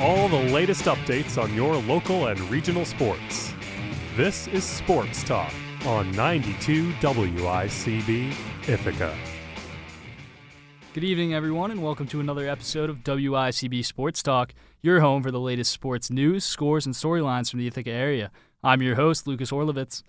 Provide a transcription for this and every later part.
all the latest updates on your local and regional sports. This is Sports Talk on 92 WICB Ithaca. Good evening, everyone, and welcome to another episode of WICB Sports Talk, your home for the latest sports news, scores, and storylines from the Ithaca area. I'm your host, Lucas Orlovitz.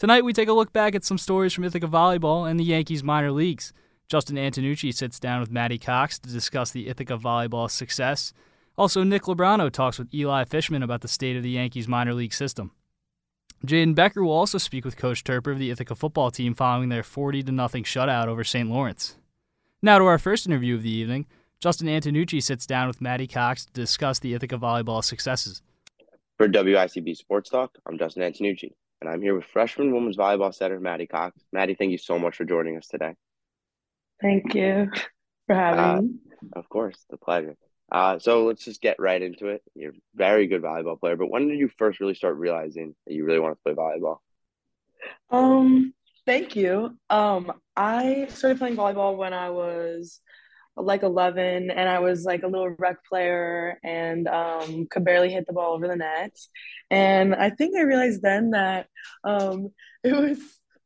Tonight, we take a look back at some stories from Ithaca Volleyball and the Yankees minor leagues. Justin Antonucci sits down with Maddie Cox to discuss the Ithaca Volleyball success. Also, Nick Lebrano talks with Eli Fishman about the state of the Yankees minor league system. Jaden Becker will also speak with Coach Toerper of the Ithaca football team following their 40 0 shutout over St. Lawrence. Now to our first interview of the evening. Justin Antonucci sits down with Maddie Cox to discuss the Ithaca volleyball successes. For WICB Sports Talk, I'm Justin Antonucci, and I'm here with freshman women's volleyball setter Maddie Cox. Maddie, thank you so much for joining us today. Thank you for having uh, me. Of course, the pleasure. Uh, so let's just get right into it. You're a very good volleyball player, but when did you first really start realizing that you really want to play volleyball? Um, Thank you. Um, I started playing volleyball when I was like 11 and I was like a little rec player and um, could barely hit the ball over the net. And I think I realized then that um, it was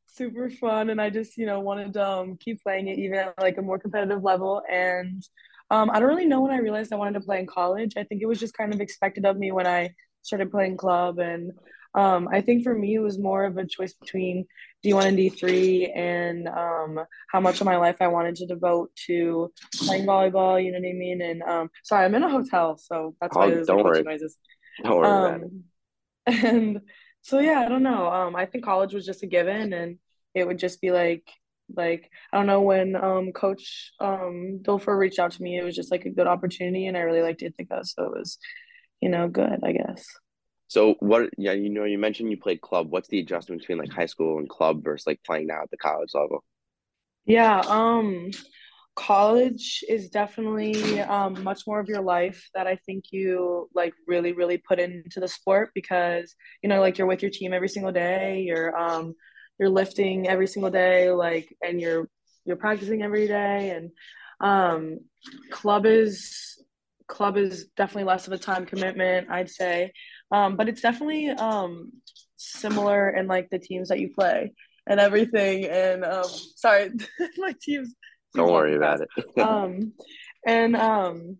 super fun and I just, you know, wanted to um, keep playing it even at like a more competitive level. And um, I don't really know when I realized I wanted to play in college. I think it was just kind of expected of me when I started playing club and um, I think for me, it was more of a choice between D1 and D3 and um, how much of my life I wanted to devote to playing volleyball, you know what I mean? And um, sorry, I'm in a hotel, so that's why oh, there's don't worry. noises. Don't worry um, And so, yeah, I don't know. Um, I think college was just a given, and it would just be like, like I don't know when um, Coach um, Dilfer reached out to me, it was just like a good opportunity, and I really liked Ithaca, so it was, you know, good, I guess. So what? Yeah, you know, you mentioned you played club. What's the adjustment between like high school and club versus like playing now at the college level? Yeah, um, college is definitely um much more of your life that I think you like really really put into the sport because you know like you're with your team every single day. You're um you're lifting every single day, like, and you're you're practicing every day, and um, club is club is definitely less of a time commitment, I'd say. Um, but it's definitely um similar in like the teams that you play and everything. And um, sorry, my teams. Don't worry about it. um, and um,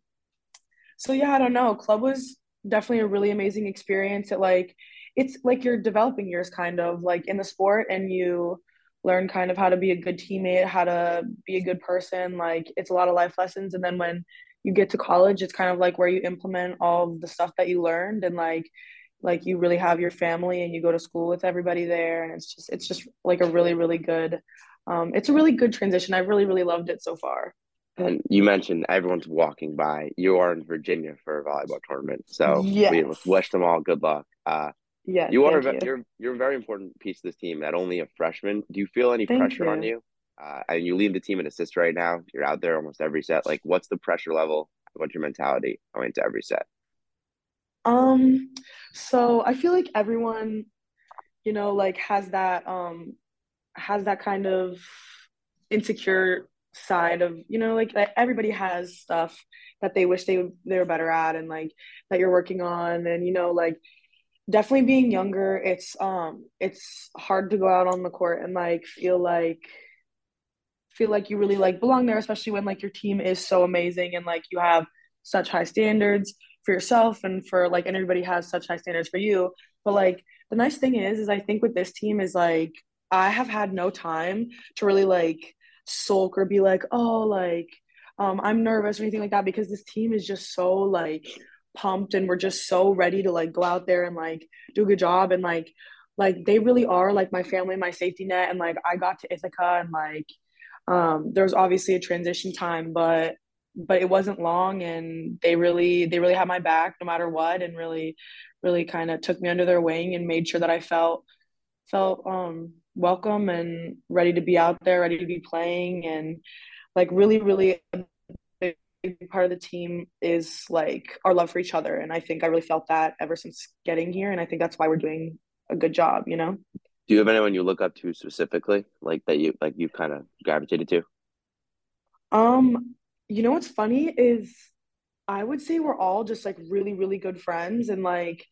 so yeah, I don't know. Club was definitely a really amazing experience. It like it's like you're developing yours kind of like in the sport, and you learn kind of how to be a good teammate, how to be a good person. Like it's a lot of life lessons, and then when you get to college it's kind of like where you implement all the stuff that you learned and like like you really have your family and you go to school with everybody there. And it's just it's just like a really really good um, it's a really good transition. I really really loved it so far. And you mentioned everyone's walking by. You are in virginia for a volleyball tournament. So yes. we wish them all good luck. Uh, yeah you are you. you're you're a very important piece of this team not only a freshman do you feel any thank pressure you. on you uh, and you lead the team in assists right now. You're out there almost every set. Like, what's the pressure level? What's your mentality going into every set? Um, so I feel like everyone, you know, like has that um has that kind of insecure side of you know like, like everybody has stuff that they wish they they were better at and like that you're working on and you know like definitely being younger it's um it's hard to go out on the court and like feel like feel like you really like belong there, especially when like your team is so amazing and like you have such high standards for yourself and for like and everybody has such high standards for you. But like the nice thing is is I think with this team is like I have had no time to really like sulk or be like, oh like um I'm nervous or anything like that because this team is just so like pumped and we're just so ready to like go out there and like do a good job. And like like they really are like my family my safety net. And like I got to Ithaca and like um, there was obviously a transition time, but but it wasn't long, and they really they really had my back no matter what, and really really kind of took me under their wing and made sure that I felt felt um, welcome and ready to be out there, ready to be playing, and like really really big part of the team is like our love for each other, and I think I really felt that ever since getting here, and I think that's why we're doing a good job, you know do you have anyone you look up to specifically, like that you like you kind of gravitated to? Um, you know what's funny is I would say we're all just like really, really good friends. And like,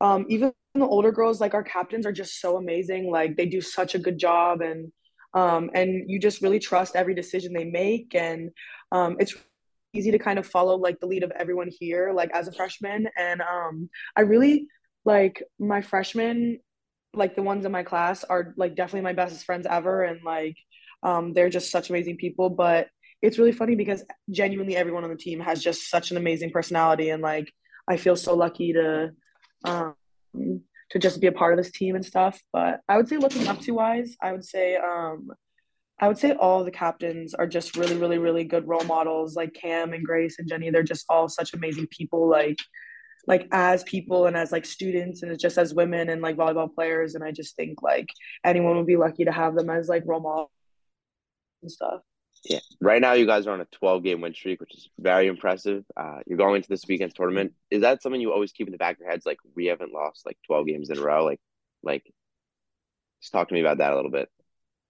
um, even the older girls, like our captains are just so amazing. Like they do such a good job and um, and you just really trust every decision they make. And um, it's easy to kind of follow like the lead of everyone here, like as a freshman. And um, I really like my freshmen, like the ones in my class are like definitely my bestest friends ever. And like um, they're just such amazing people. But it's really funny because genuinely everyone on the team has just such an amazing personality and like I feel so lucky to um to just be a part of this team and stuff. But I would say looking up to wise, I would say um I would say all the captains are just really, really, really good role models. Like Cam and Grace and Jenny, they're just all such amazing people. Like, like as people and as like students and just as women and like volleyball players. And I just think like anyone would be lucky to have them as like role models and stuff. Yeah. Right now, you guys are on a 12 game win streak, which is very impressive. Uh, you're going into this weekend's tournament. Is that something you always keep in the back of your heads? Like, we haven't lost like 12 games in a row. Like, like, just talk to me about that a little bit.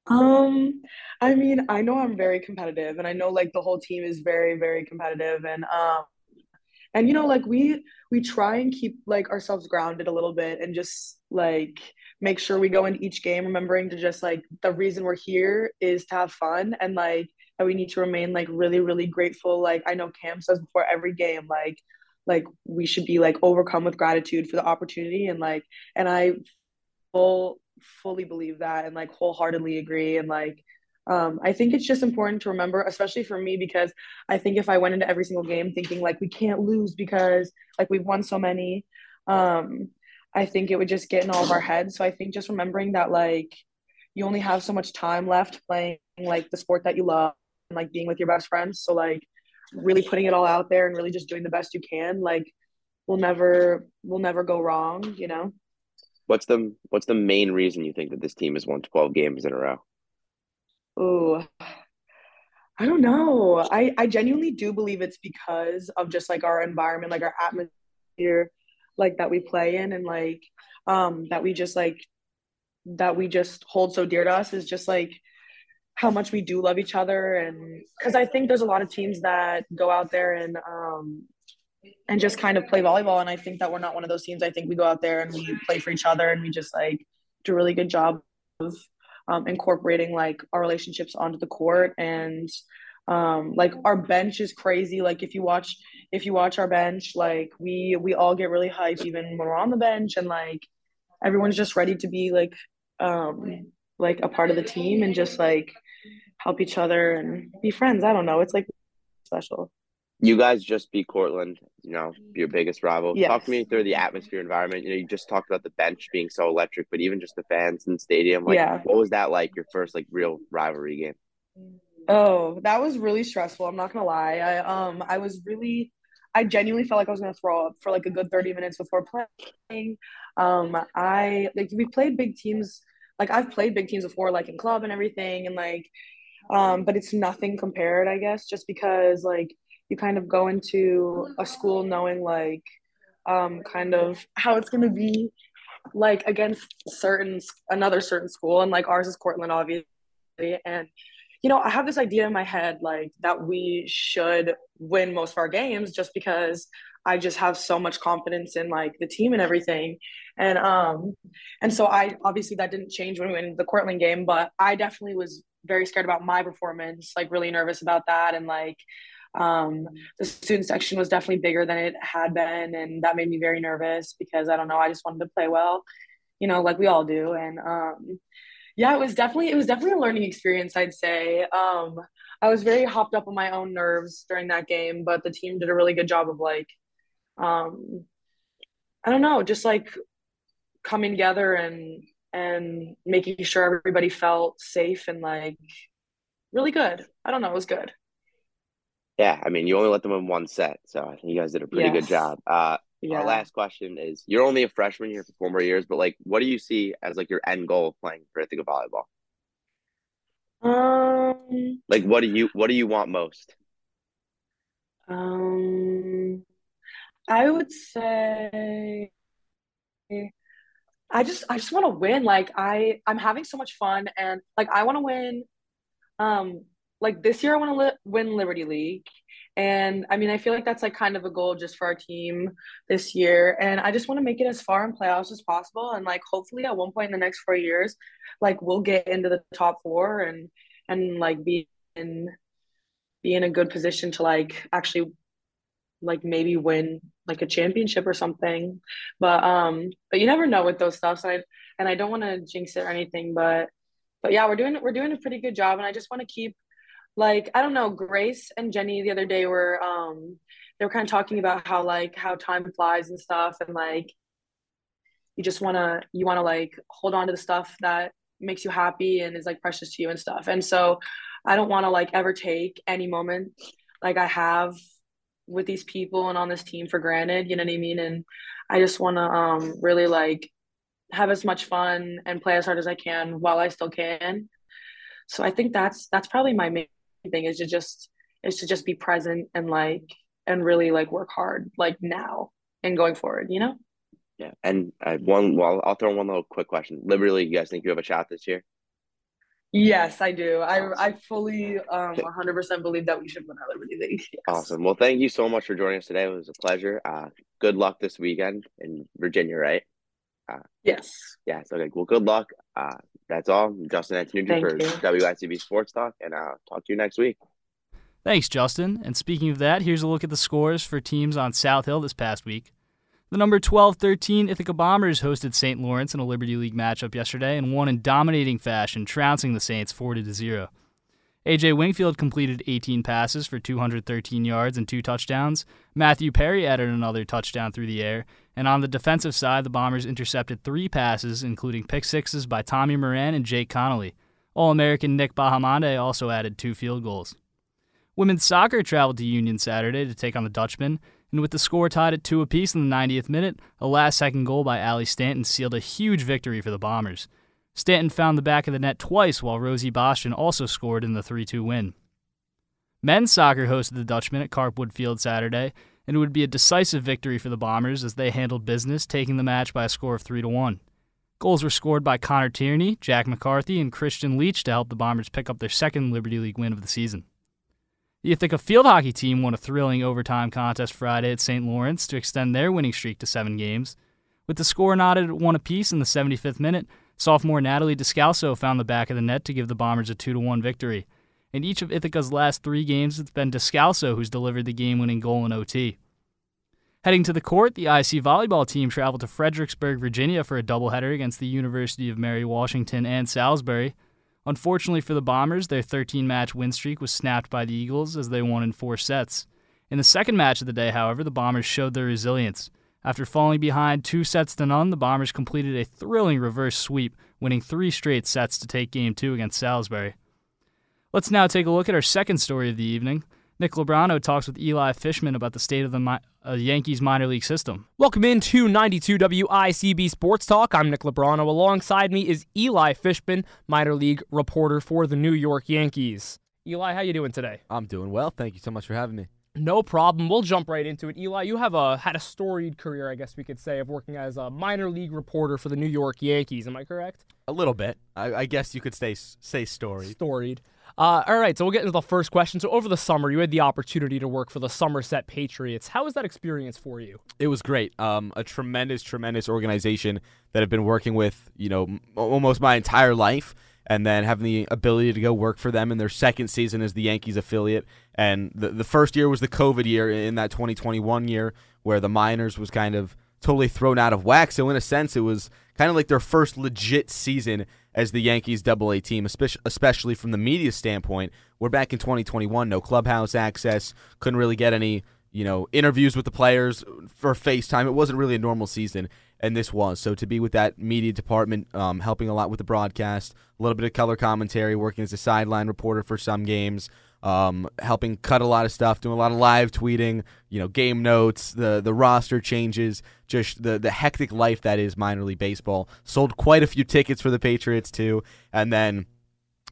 Um, I mean, I know I'm very competitive, and I know like the whole team is very, very competitive, and um, and you know, like we we try and keep like ourselves grounded a little bit, and just like make sure we go into each game remembering to just like the reason we're here is to have fun and like and we need to remain like really really grateful. Like i know cam says before every game like like we should be like overcome with gratitude for the opportunity and like and i full fully believe that and like wholeheartedly agree and like um, I think it's just important to remember, especially for me, because I think if I went into every single game thinking like we can't lose because like we've won so many, um, I think it would just get in all of our heads. So I think just remembering that like you only have so much time left playing like the sport that you love and like being with your best friends. So like really putting it all out there and really just doing the best you can, like will never will never go wrong, you know. What's the what's the main reason you think that this team has won 12 games in a row? Oh, I don't know. I I genuinely do believe it's because of just like our environment, like our atmosphere, like that we play in, and like um that we just like that we just hold so dear to us is just like how much we do love each other and because i think there's a lot of teams that go out there and um and just kind of play volleyball and i think that we're not one of those teams i think we go out there and we play for each other and we just like do a really good job of um, incorporating like our relationships onto the court and um like our bench is crazy like if you watch if you watch our bench like we we all get really hyped even when we're on the bench and like everyone's just ready to be like um like a part of the team and just like help each other and be friends. I don't know. It's like special. You guys just beat Cortland, you know, your biggest rival. Yes. Talk to me through the atmosphere environment. You know, you just talked about the bench being so electric, but even just the fans in the stadium. Like, yeah. what was that like, your first like real rivalry game? Oh, that was really stressful. I'm not gonna lie. I um I was really I genuinely felt like I was gonna throw up for like a good 30 minutes before playing. Um I like we played big teams like I've played big teams before, like in club and everything, and like, um, but it's nothing compared, I guess, just because like you kind of go into a school knowing like, um, kind of how it's gonna be, like against certain another certain school, and like ours is Cortland, obviously, and you know, I have this idea in my head like that we should win most of our games just because I just have so much confidence in like the team and everything. And um and so I obviously that didn't change when we went the Cortland game, but I definitely was very scared about my performance, like really nervous about that and like um the student section was definitely bigger than it had been and that made me very nervous because I don't know, I just wanted to play well, you know, like we all do and um yeah, it was definitely it was definitely a learning experience, I'd say. Um I was very hopped up on my own nerves during that game, but the team did a really good job of like um i don't know just like coming together and and making sure everybody felt safe and like really good i don't know it was good yeah i mean you only let them in one set so i think you guys did a pretty yes. good job uh yeah. our last question is you're only a freshman here for four more years but like what do you see as like your end goal of playing for ithaca volleyball um like what do you what do you want most um I would say I just I just want to win. Like I I'm having so much fun and like I want to win um like this year I want to li- win Liberty League And I mean, I feel like that's like kind of a goal just for our team this year. And I just want to make it as far in playoffs as possible. And like hopefully at one point in the next four years, like we'll get into the top four and and like be in be in a good position to like actually like maybe win like a championship or something. But um but you never know with those stuff. So I and I don't want to jinx it or anything, but but yeah, we're doing we're doing a pretty good job and I just want to keep like I don't know, Grace and Jenny the other day were um they were kind of talking about how like how time flies and stuff and like you just want to you want to like hold on to the stuff that makes you happy and is like precious to you and stuff. And so I don't want to like ever take any moment like I have with these people and on this team for granted, you know what I mean? And I just want to um really like have as much fun and play as hard as I can while I still can. So I think that's that's probably my main thing is to just is to just be present and like and really like work hard like now and going forward, you know? Yeah. And uh, one well, I'll throw one little quick question. League, you guys think you have a shot this year? Yes, I do. I I fully um 100% believe that we should win our Liberty League. Yes. Awesome. Well, thank you so much for joining us today. It was a pleasure. Uh, good luck this weekend in Virginia, right? Uh, yes. Yeah. So, okay. Well, good luck. Uh, that's all. I'm Justin Antonucci Thank for you. WICB Sports Talk, and I'll talk to you next week. Thanks, Justin. And speaking of that, here's a look at the scores for teams on South Hill this past week. The number 12 13 Ithaca Bombers hosted St. Lawrence in a Liberty League matchup yesterday and won in dominating fashion, trouncing the Saints 40 0. AJ Wingfield completed 18 passes for 213 yards and two touchdowns. Matthew Perry added another touchdown through the air. And on the defensive side, the Bombers intercepted three passes, including pick sixes by Tommy Moran and Jake Connolly. All American Nick Bahamonde also added two field goals. Women's soccer traveled to Union Saturday to take on the Dutchmen, and with the score tied at two apiece in the 90th minute, a last second goal by Allie Stanton sealed a huge victory for the Bombers. Stanton found the back of the net twice, while Rosie Bastian also scored in the 3 2 win. Men's soccer hosted the Dutchmen at Carpwood Field Saturday, and it would be a decisive victory for the Bombers as they handled business, taking the match by a score of 3 to 1. Goals were scored by Connor Tierney, Jack McCarthy, and Christian Leach to help the Bombers pick up their second Liberty League win of the season. The Ithaca field hockey team won a thrilling overtime contest Friday at St. Lawrence to extend their winning streak to seven games. With the score knotted at one apiece in the 75th minute, sophomore Natalie Descalso found the back of the net to give the Bombers a 2 1 victory. In each of Ithaca's last three games, it's been Descalso who's delivered the game winning goal in OT. Heading to the court, the IC volleyball team traveled to Fredericksburg, Virginia for a doubleheader against the University of Mary Washington and Salisbury. Unfortunately for the Bombers, their 13 match win streak was snapped by the Eagles as they won in four sets. In the second match of the day, however, the Bombers showed their resilience. After falling behind two sets to none, the Bombers completed a thrilling reverse sweep, winning three straight sets to take game two against Salisbury. Let's now take a look at our second story of the evening. Nick Lebrano talks with Eli Fishman about the state of the mi- uh, Yankees minor league system. Welcome into 92 WICB Sports Talk. I'm Nick Lebrano. Alongside me is Eli Fishman, minor league reporter for the New York Yankees. Eli, how you doing today? I'm doing well. Thank you so much for having me. No problem. We'll jump right into it. Eli, you have a had a storied career, I guess we could say, of working as a minor league reporter for the New York Yankees. Am I correct? A little bit. I, I guess you could say say story. Storied. Uh, all right, so we'll get into the first question. So over the summer, you had the opportunity to work for the Somerset Patriots. How was that experience for you? It was great. Um, a tremendous, tremendous organization that I've been working with, you know, almost my entire life, and then having the ability to go work for them in their second season as the Yankees affiliate. And the the first year was the COVID year in that 2021 year where the minors was kind of totally thrown out of whack. So in a sense, it was kind of like their first legit season as the Yankees Double A team, especially from the media standpoint. We're back in 2021, no clubhouse access, couldn't really get any you know interviews with the players for FaceTime. It wasn't really a normal season, and this was. So to be with that media department, um, helping a lot with the broadcast, a little bit of color commentary, working as a sideline reporter for some games um, helping cut a lot of stuff, doing a lot of live tweeting, you know, game notes, the the roster changes, just the the hectic life that is minor league baseball. Sold quite a few tickets for the Patriots too, and then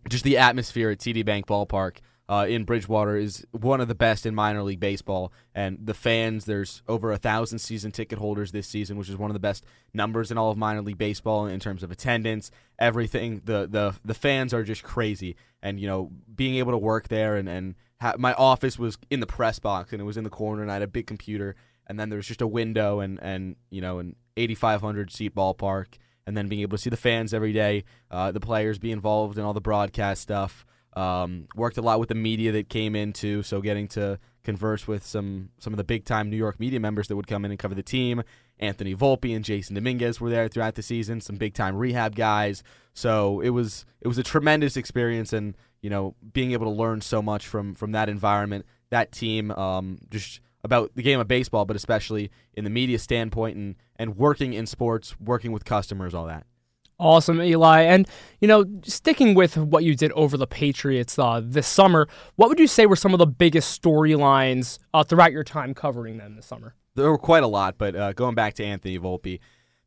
just the atmosphere at TD Bank Ballpark. Uh, in Bridgewater is one of the best in minor league baseball, and the fans. There's over a thousand season ticket holders this season, which is one of the best numbers in all of minor league baseball in terms of attendance, everything. The the the fans are just crazy, and you know being able to work there and and ha- my office was in the press box and it was in the corner, and I had a big computer, and then there was just a window and and you know an 8,500 seat ballpark, and then being able to see the fans every day, uh, the players be involved in all the broadcast stuff. Um, worked a lot with the media that came in too, so getting to converse with some some of the big time New York media members that would come in and cover the team. Anthony Volpe and Jasson Dominguez were there throughout the season, some big time rehab guys. So it was it was a tremendous experience, and you know being able to learn so much from from that environment, that team, um, just about the game of baseball, but especially in the media standpoint and and working in sports, working with customers, all that. Awesome, Eli. And, you know, sticking with what you did over the Patriots uh, this summer, what would you say were some of the biggest storylines uh, throughout your time covering them this summer? There were quite a lot, but uh, going back to Anthony Volpe,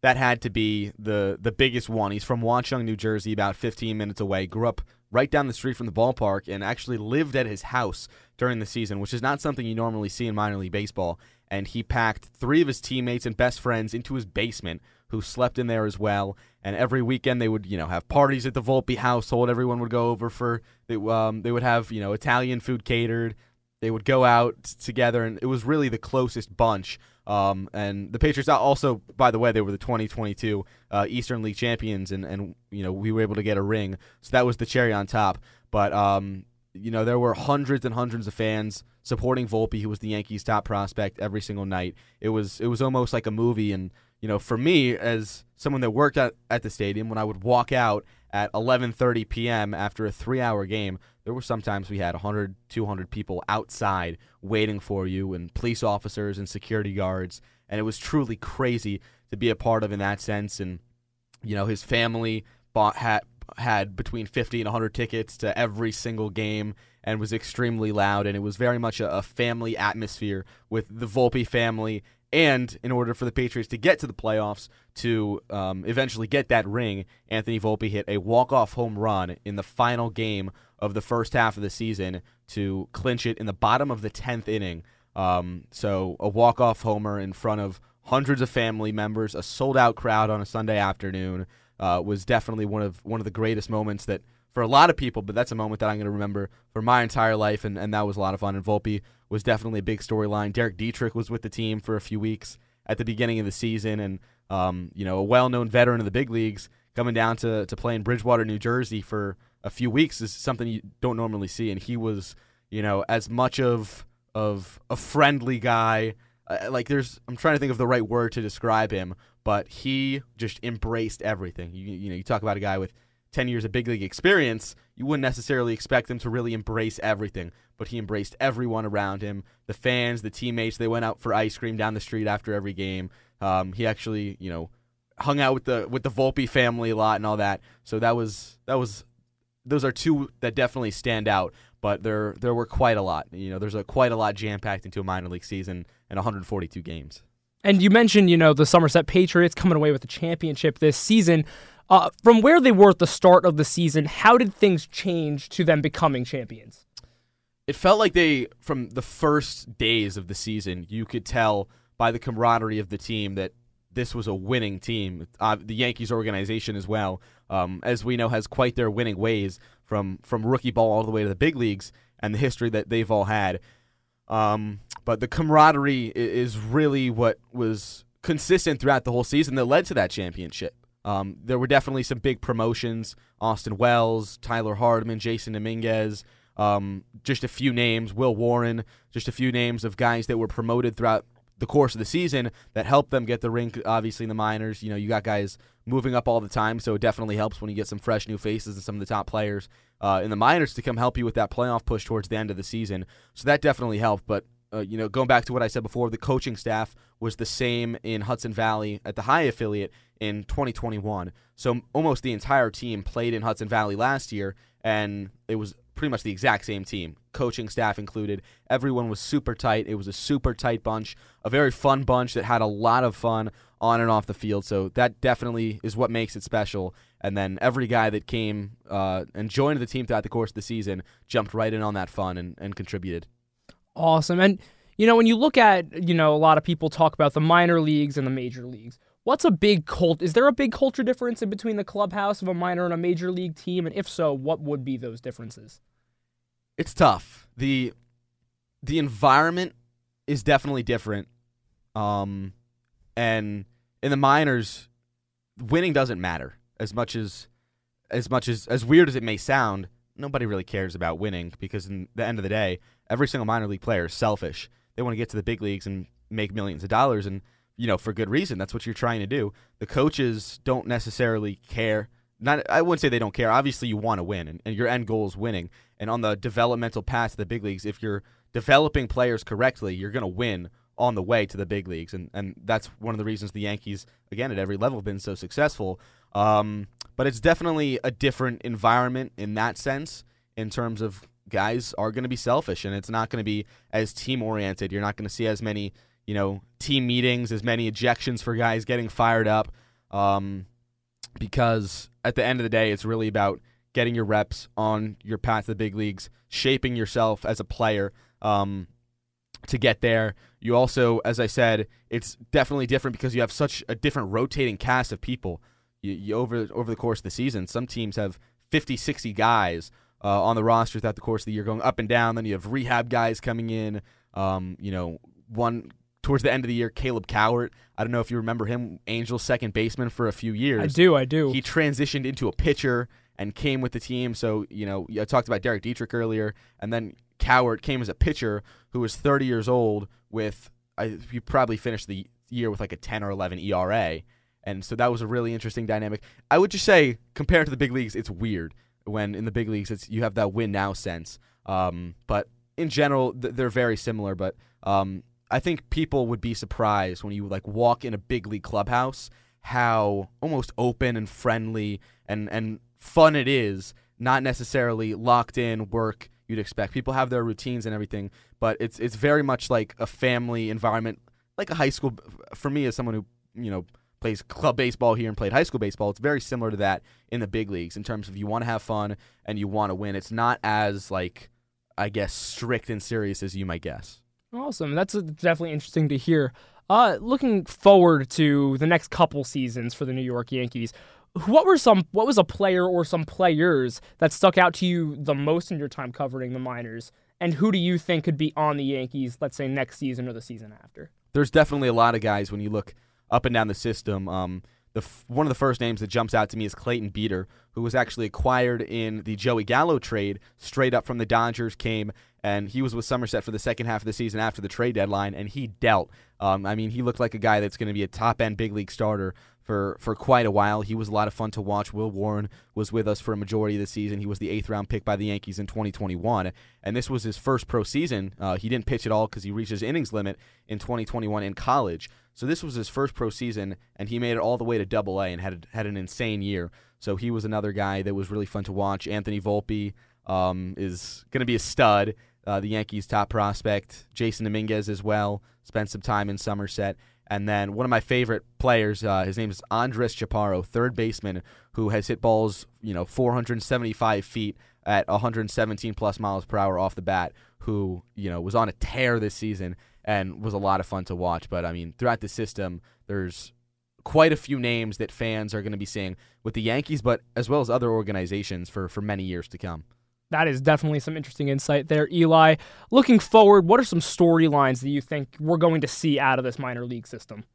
that had to be the the biggest one. He's from Watchung, New Jersey, about 15 minutes away. Grew up right down the street from the ballpark and actually lived at his house during the season, which is not something you normally see in minor league baseball. And he packed three of his teammates and best friends into his basement, who slept in there as well. And every weekend they would, you know, have parties at the Volpe household. Everyone would go over for they um they would have you know Italian food catered. They would go out together, and it was really the closest bunch. Um, and the Patriots also, by the way, they were the 2022 uh, Eastern League champions, and, and you know we were able to get a ring, so that was the cherry on top. But um, you know there were hundreds and hundreds of fans supporting Volpe, who was the Yankees' top prospect every single night. It was it was almost like a movie, and you know for me as someone that worked at, at the stadium, when I would walk out at 11:30 p.m. after a three-hour game, there were sometimes we had 100, 200 people outside waiting for you, and police officers and security guards, and it was truly crazy to be a part of in that sense. And you know, his family bought had had between 50 and 100 tickets to every single game and was extremely loud and it was very much a, a family atmosphere with the Volpe family and in order for the Patriots to get to the playoffs to um, eventually get that ring, Anthony Volpe hit a walk-off home run in the final game of the first half of the season to clinch it in the bottom of the tenth inning. Um, so a walk-off homer in front of hundreds of family members, a sold-out crowd on a Sunday afternoon uh, was definitely one of one of the greatest moments that for a lot of people, but that's a moment that I'm going to remember for my entire life, and, and that was a lot of fun. And Volpe was definitely a big storyline. Derek Dietrich was with the team for a few weeks at the beginning of the season, and um, you know, a well-known veteran of the big leagues coming down to to play in Bridgewater, New Jersey for a few weeks is something you don't normally see. And he was, you know, as much of of a friendly guy. Uh, like there's, I'm trying to think of the right word to describe him, but he just embraced everything. You you know, you talk about a guy with 10 years of big league experience, you wouldn't necessarily expect him to really embrace everything, but he embraced everyone around him the fans, the teammates. They went out for ice cream down the street after every game. Um, he actually, you know, hung out with the with the Volpe family a lot and all that. So that was that was those are two that definitely stand out. But there there were quite a lot. You know, there's a quite a lot jam packed into a minor league season and 142 games. And you mentioned, you know, the Somerset Patriots coming away with the championship this season. Uh, from where they were at the start of the season, how did things change to them becoming champions? It felt like they, from the first days of the season, you could tell by the camaraderie of the team that this was a winning team. Uh, the Yankees organization as well, um, as we know, has quite their winning ways from from rookie ball all the way to the big leagues and the history that they've all had. Um, but the camaraderie is really what was consistent throughout the whole season that led to that championship. Um, there were definitely some big promotions: Austin Wells, Tyler Hardman, Jasson Dominguez. Um, just a few names, Will Warren, just a few names of guys that were promoted throughout the course of the season that helped them get the ring. Obviously, in the minors, you know, you got guys moving up all the time, so it definitely helps when you get some fresh new faces and some of the top players uh, in the minors to come help you with that playoff push towards the end of the season. So that definitely helped. But uh, you know, going back to what I said before, the coaching staff was the same in Hudson Valley at the high affiliate in 2021. So almost the entire team played in Hudson Valley last year, and it was pretty much the exact same team, coaching staff included. Everyone was super tight. It was a super tight bunch, a very fun bunch that had a lot of fun on and off the field. So that definitely is what makes it special. And then every guy that came uh, and joined the team throughout the course of the season jumped right in on that fun and, and contributed. Awesome. And, you know, when you look at, you know, a lot of people talk about the minor leagues and the major leagues. What's a big cult? Is there a big culture difference in between the clubhouse of a minor and a major league team? And if so, what would be those differences? It's tough. the The environment is definitely different. Um, and in the minors, winning doesn't matter as much as as much as as weird as it may sound. Nobody really cares about winning because in the end of the day, every single minor league player is selfish. They want to get to the big leagues and make millions of dollars, and you know for good reason. That's what you're trying to do. The coaches don't necessarily care. Not, I wouldn't say they don't care. Obviously, you want to win, and, and your end goal is winning. And on the developmental path to the big leagues, if you're developing players correctly, you're going to win on the way to the big leagues, and and that's one of the reasons the Yankees, again at every level, have been so successful. Um, but it's definitely a different environment in that sense, in terms of guys are going to be selfish, and it's not going to be as team oriented. You're not going to see as many, you know, team meetings, as many ejections for guys getting fired up, um, because at the end of the day, it's really about getting your reps on your path to the big leagues, shaping yourself as a player. Um, to get there. You also, as I said, it's definitely different because you have such a different rotating cast of people. You, you over over the course of the season, some teams have 50, 60 guys uh, on the roster throughout the course of the year, going up and down. Then you have rehab guys coming in. Um, you know, one towards the end of the year, Caleb Cowart. I don't know if you remember him, Angels second baseman for a few years. I do, I do. He transitioned into a pitcher and came with the team. So you know, I talked about Derek Dietrich earlier, and then Cowart came as a pitcher who was 30 years old with I, he probably finished the year with like a 10 or 11 ERA. And so that was a really interesting dynamic. I would just say, compared to the big leagues, it's weird when in the big leagues it's you have that win now sense. Um, but in general, th- they're very similar. But um, I think people would be surprised when you like walk in a big league clubhouse how almost open and friendly and and fun it is. Not necessarily locked in work you'd expect. People have their routines and everything, but it's it's very much like a family environment, like a high school. For me, as someone who you know plays club baseball here and played high school baseball, it's very similar to that in the big leagues in terms of you want to have fun and you want to win. It's not as like I guess strict and serious as you might guess. Awesome. That's definitely interesting to hear. Uh, looking forward to the next couple seasons for the New York Yankees, what were some what was a player or some players that stuck out to you the most in your time covering the minors and who do you think could be on the Yankees let's say next season or the season after there's definitely a lot of guys when you look up and down the system um, the f- one of the first names that jumps out to me is Clayton Beeter, who was actually acquired in the Joey Gallo trade, straight up from the Dodgers. Came and he was with Somerset for the second half of the season after the trade deadline, and he dealt. Um, I mean, he looked like a guy that's going to be a top end big league starter for for quite a while. He was a lot of fun to watch. Will Warren was with us for a majority of the season. He was the eighth round pick by the Yankees in 2021, and this was his first pro season. Uh, he didn't pitch at all because he reached his innings limit in 2021 in college. So this was his first pro season, and he made it all the way to Double A and had had an insane year. So he was another guy that was really fun to watch. Anthony Volpe um, is going to be a stud. Uh, the Yankees' top prospect, Jasson Dominguez as well, spent some time in Somerset. And then one of my favorite players, uh, his name is Andres Chaparro, third baseman, who has hit balls, you know, 475 feet at 117 plus miles per hour off the bat. Who you know was on a tear this season and was a lot of fun to watch. But I mean, throughout the system, there's quite a few names that fans are going to be seeing with the Yankees, but as well as other organizations for for many years to come. That is definitely some interesting insight there, Eli. Looking forward, what are some storylines that you think we're going to see out of this minor league system?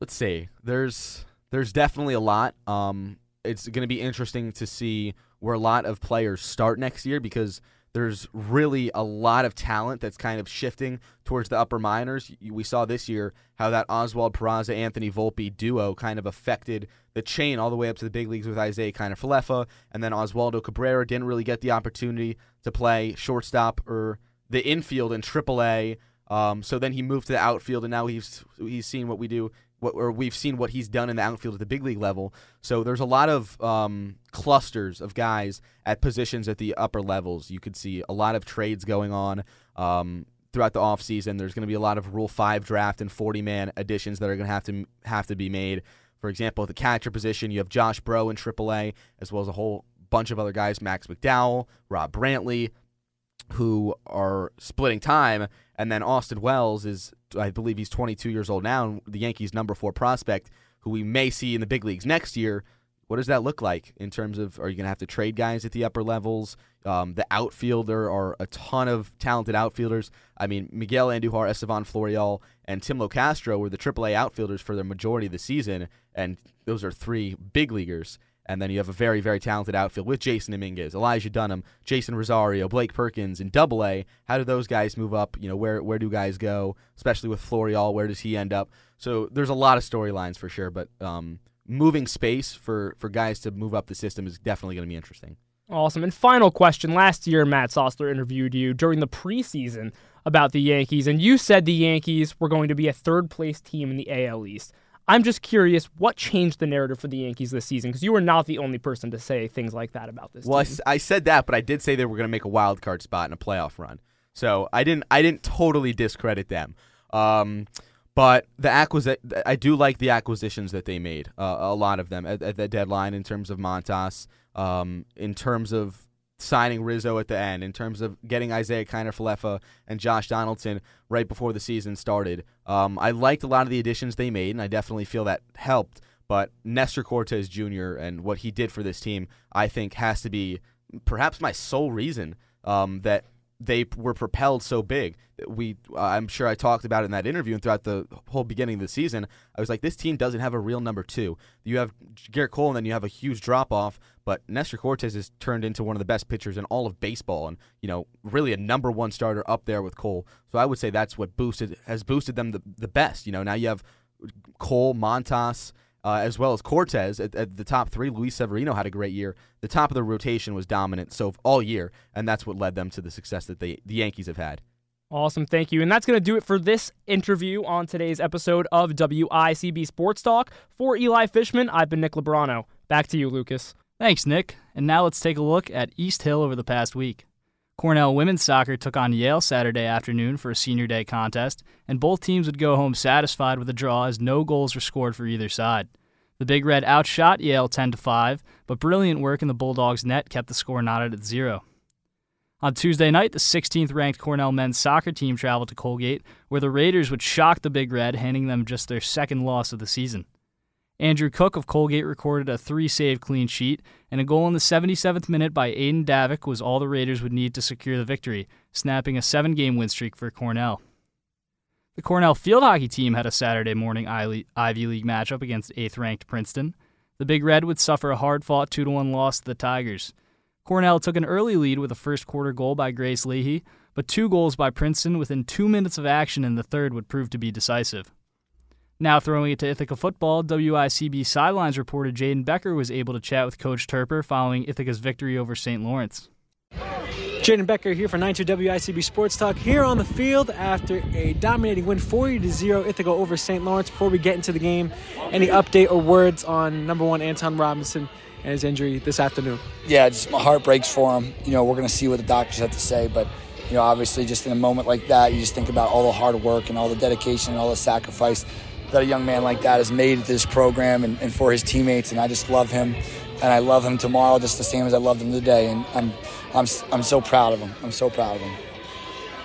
Let's see. There's there's definitely a lot. Um, it's going to be interesting to see where a lot of players start next year because there's really a lot of talent that's kind of shifting towards the upper minors. We saw this year how that Oswald Peraza Anthony Volpe duo kind of affected the chain all the way up to the big leagues with Isiah Kiner-Falefa, and then Oswaldo Cabrera didn't really get the opportunity to play shortstop or the infield in AAA. Um, so then he moved to the outfield, and now he's he's seen what we do what or we've seen what he's done in the outfield at the big league level. So there's a lot of um, clusters of guys at positions at the upper levels. You could see a lot of trades going on um, throughout the offseason. There's going to be a lot of Rule 5 draft and 40 man additions that are going to have to have to be made. For example, at the catcher position, you have Josh Breaux in AAA, as well as a whole bunch of other guys, Max McDowell, Rob Brantley, who are splitting time. And then Austin Wells is I believe he's 22 years old now, and the Yankees' number four prospect, who we may see in the big leagues next year. what does that look like in terms of are you going to have to trade guys at the upper levels? Um, the outfielder are a ton of talented outfielders. I mean, Miguel Andujar, Estevan Florial, and Tim Locastro were the AAA outfielders for the majority of the season, and those are three big leaguers. And then you have a very, very talented outfield with Jasson Dominguez, Elijah Dunham, Jeisson Rosario, Blake Perkins, and Double A. How do those guys move up? You know, where where do guys go? Especially with Florial, where does he end up? So there's a lot of storylines for sure, but um, moving space for for guys to move up the system is definitely going to be interesting. Awesome. And final question. Last year, Matt Sosler interviewed you during the preseason about the Yankees, and you said the Yankees were going to be a third place team in the AL East. I'm just curious, what changed the narrative for the Yankees this season? Because you were not the only person to say things like that about this. Well, I, I said that, but I did say they were going to make a wild card spot in a playoff run. So I didn't I didn't totally discredit them. Um, but the acquisi- I do like the acquisitions that they made. Uh, a lot of them at, at the deadline in terms of Montas, um, in terms of signing Rizzo at the end, in terms of getting Isiah Kiner Falefa and Josh Donaldson right before the season started. Um, I liked a lot of the additions they made, and I definitely feel that helped. But Nestor Cortes Jr. and what he did for this team, I think, has to be perhaps my sole reason um, that they were propelled so big. We, I'm sure I talked about it in that interview and throughout the whole beginning of the season. I was like, this team doesn't have a real number two. You have Gerrit Cole, and then you have a huge drop off. But Nestor Cortes has turned into one of the best pitchers in all of baseball, and you know, really a number one starter up there with Cole. So I would say that's what boosted has boosted them the the best. You know, now you have Cole, Montas, uh, as well as Cortes at, at, the top three. Luis Severino had a great year. The top of the rotation was dominant so all year, and that's what led them to the success that they the Yankees have had. Awesome, thank you. And that's going to do it for this interview on today's episode of WICB Sports Talk. For Eli Fishman, I've been Nick Lebrano. Back to you, Lucas. Thanks, Nick. And now let's take a look at East Hill over the past week. Cornell women's soccer took on Yale Saturday afternoon for a senior day contest, and both teams would go home satisfied with a draw as no goals were scored for either side. The Big Red outshot Yale 10 to 5, but brilliant work in the Bulldogs' net kept the score knotted at zero. On Tuesday night, the 16th ranked Cornell men's soccer team traveled to Colgate, where the Raiders would shock the Big Red, handing them just their second loss of the season. Andrew Cook of Colgate recorded a three save clean sheet, and a goal in the 77th minute by Aiden Davik was all the Raiders would need to secure the victory, snapping a seven game win streak for Cornell. The Cornell field hockey team had a Saturday morning Ivy League matchup against 8th ranked Princeton. The Big Red would suffer a hard fought 2 1 loss to the Tigers. Cornell took an early lead with a first quarter goal by Grace Leahy, but two goals by Princeton within two minutes of action in the third would prove to be decisive. Now throwing it to Ithaca football, WICB Sidelines reported Jaden Becker was able to chat with Coach Toerper following Ithaca's victory over St. Lawrence. Jaden Becker here for 92 WICB Sports Talk here on the field after a dominating win 40 to 0 Ithaca over St. Lawrence. Before we get into the game, any update or words on number one Anton Robinson and his injury this afternoon? Yeah, just my heart breaks for him. You know, we're going to see what the doctors have to say, but you know, obviously, just in a moment like that, you just think about all the hard work and all the dedication and all the sacrifice that a young man like that has made this program and, and for his teammates. And I just love him, and I love him tomorrow just the same as I loved him today. And I'm, I'm, I'm so proud of him. I'm so proud of him.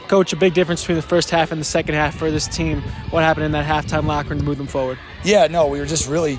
Coach, a big difference between the first half and the second half for this team. What happened in that halftime locker room to move them forward? Yeah, no, we were just really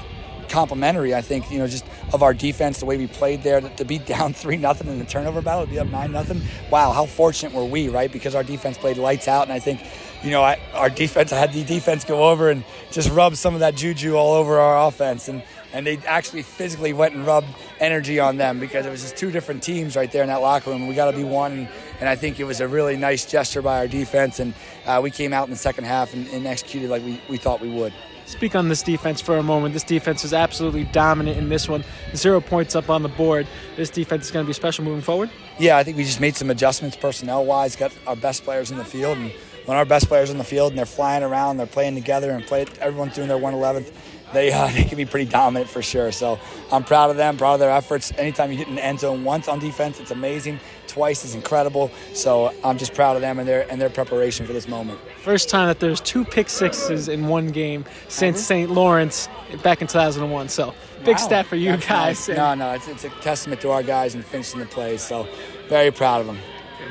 complimentary. I think you know just of our defense, the way we played there, to, be down three nothing in the turnover battle, to be up nine nothing. Wow, how fortunate were we, right? Because our defense played lights out, and I think you know I, our defense. I had the defense go over and just rub some of that juju all over our offense, and and they actually physically went and rubbed energy on them because it was just two different teams right there in that locker room. We got to be one, and, and, I think it was a really nice gesture by our defense, and uh, we came out in the second half and, and executed like we, we thought we would. Speak on this defense for a moment. This defense is absolutely dominant in this one. Zero points up on the board. This defense is going to be special moving forward. Yeah, I think we just made some adjustments personnel wise. Got our best players in the field, and when our best players in the field and they're flying around, they're playing together and play. Everyone's doing their 111th. They uh, they can be pretty dominant for sure. So I'm proud of them, proud of their efforts. Anytime you hit an end zone once on defense, it's amazing. Twice is incredible. So I'm just proud of them and their and their preparation for this moment. First time that there's two pick sixes in one game since St. Lawrence back in 2001. So big wow. stat for you That's guys. Nice. No, no, it's, it's a testament to our guys and finishing the plays. So very proud of them.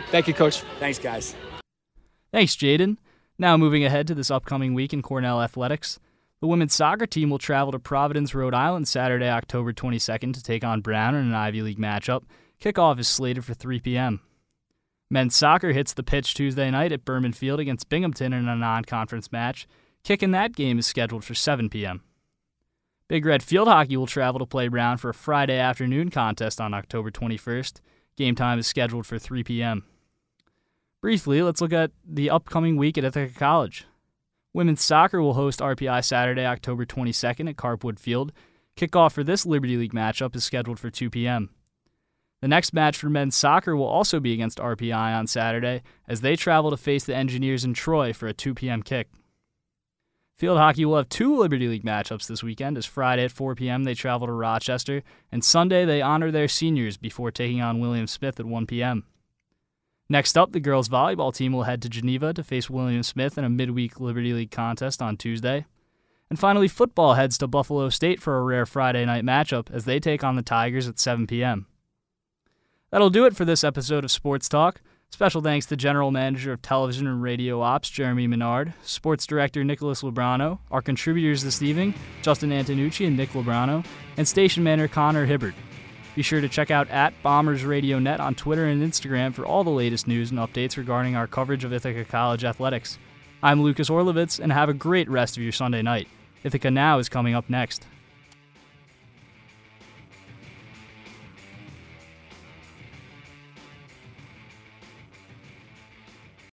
Thank you, Coach. Thanks, guys. Thanks, Jaden. Now moving ahead to this upcoming week in Cornell athletics. The women's soccer team will travel to Providence, Rhode Island Saturday, October 22nd to take on Brown in an Ivy League matchup. Kickoff is slated for 3 p.m. Men's soccer hits the pitch Tuesday night at Berman Field against Binghamton in a non conference match. Kick in that game is scheduled for 7 p.m. Big Red Field Hockey will travel to play Brown for a Friday afternoon contest on October 21st. Game time is scheduled for 3 p.m. Briefly, let's look at the upcoming week at Ithaca College. Women's soccer will host RPI Saturday, October 22nd at Carpwood Field. Kickoff for this Liberty League matchup is scheduled for 2 p.m. The next match for men's soccer will also be against RPI on Saturday as they travel to face the Engineers in Troy for a 2 p.m. kick. Field hockey will have two Liberty League matchups this weekend as Friday at 4 p.m. they travel to Rochester and Sunday they honor their seniors before taking on William Smith at 1 p.m. Next up, the girls volleyball team will head to Geneva to face William Smith in a midweek Liberty League contest on Tuesday. And finally, football heads to Buffalo State for a rare Friday night matchup as they take on the Tigers at 7 p.m. That'll do it for this episode of Sports Talk. Special thanks to General Manager of Television and Radio Ops Jeremy Menard, Sports Director Nicholas Lebrano, our contributors this evening, Justin Antonucci and Nick Lebrano, and Station Manager Connor Hibbert. Be sure to check out at Bombers Radio Net on Twitter and Instagram for all the latest news and updates regarding our coverage of Ithaca College athletics. I'm Lucas Orlovitz, and have a great rest of your Sunday night. Ithaca Now is coming up next.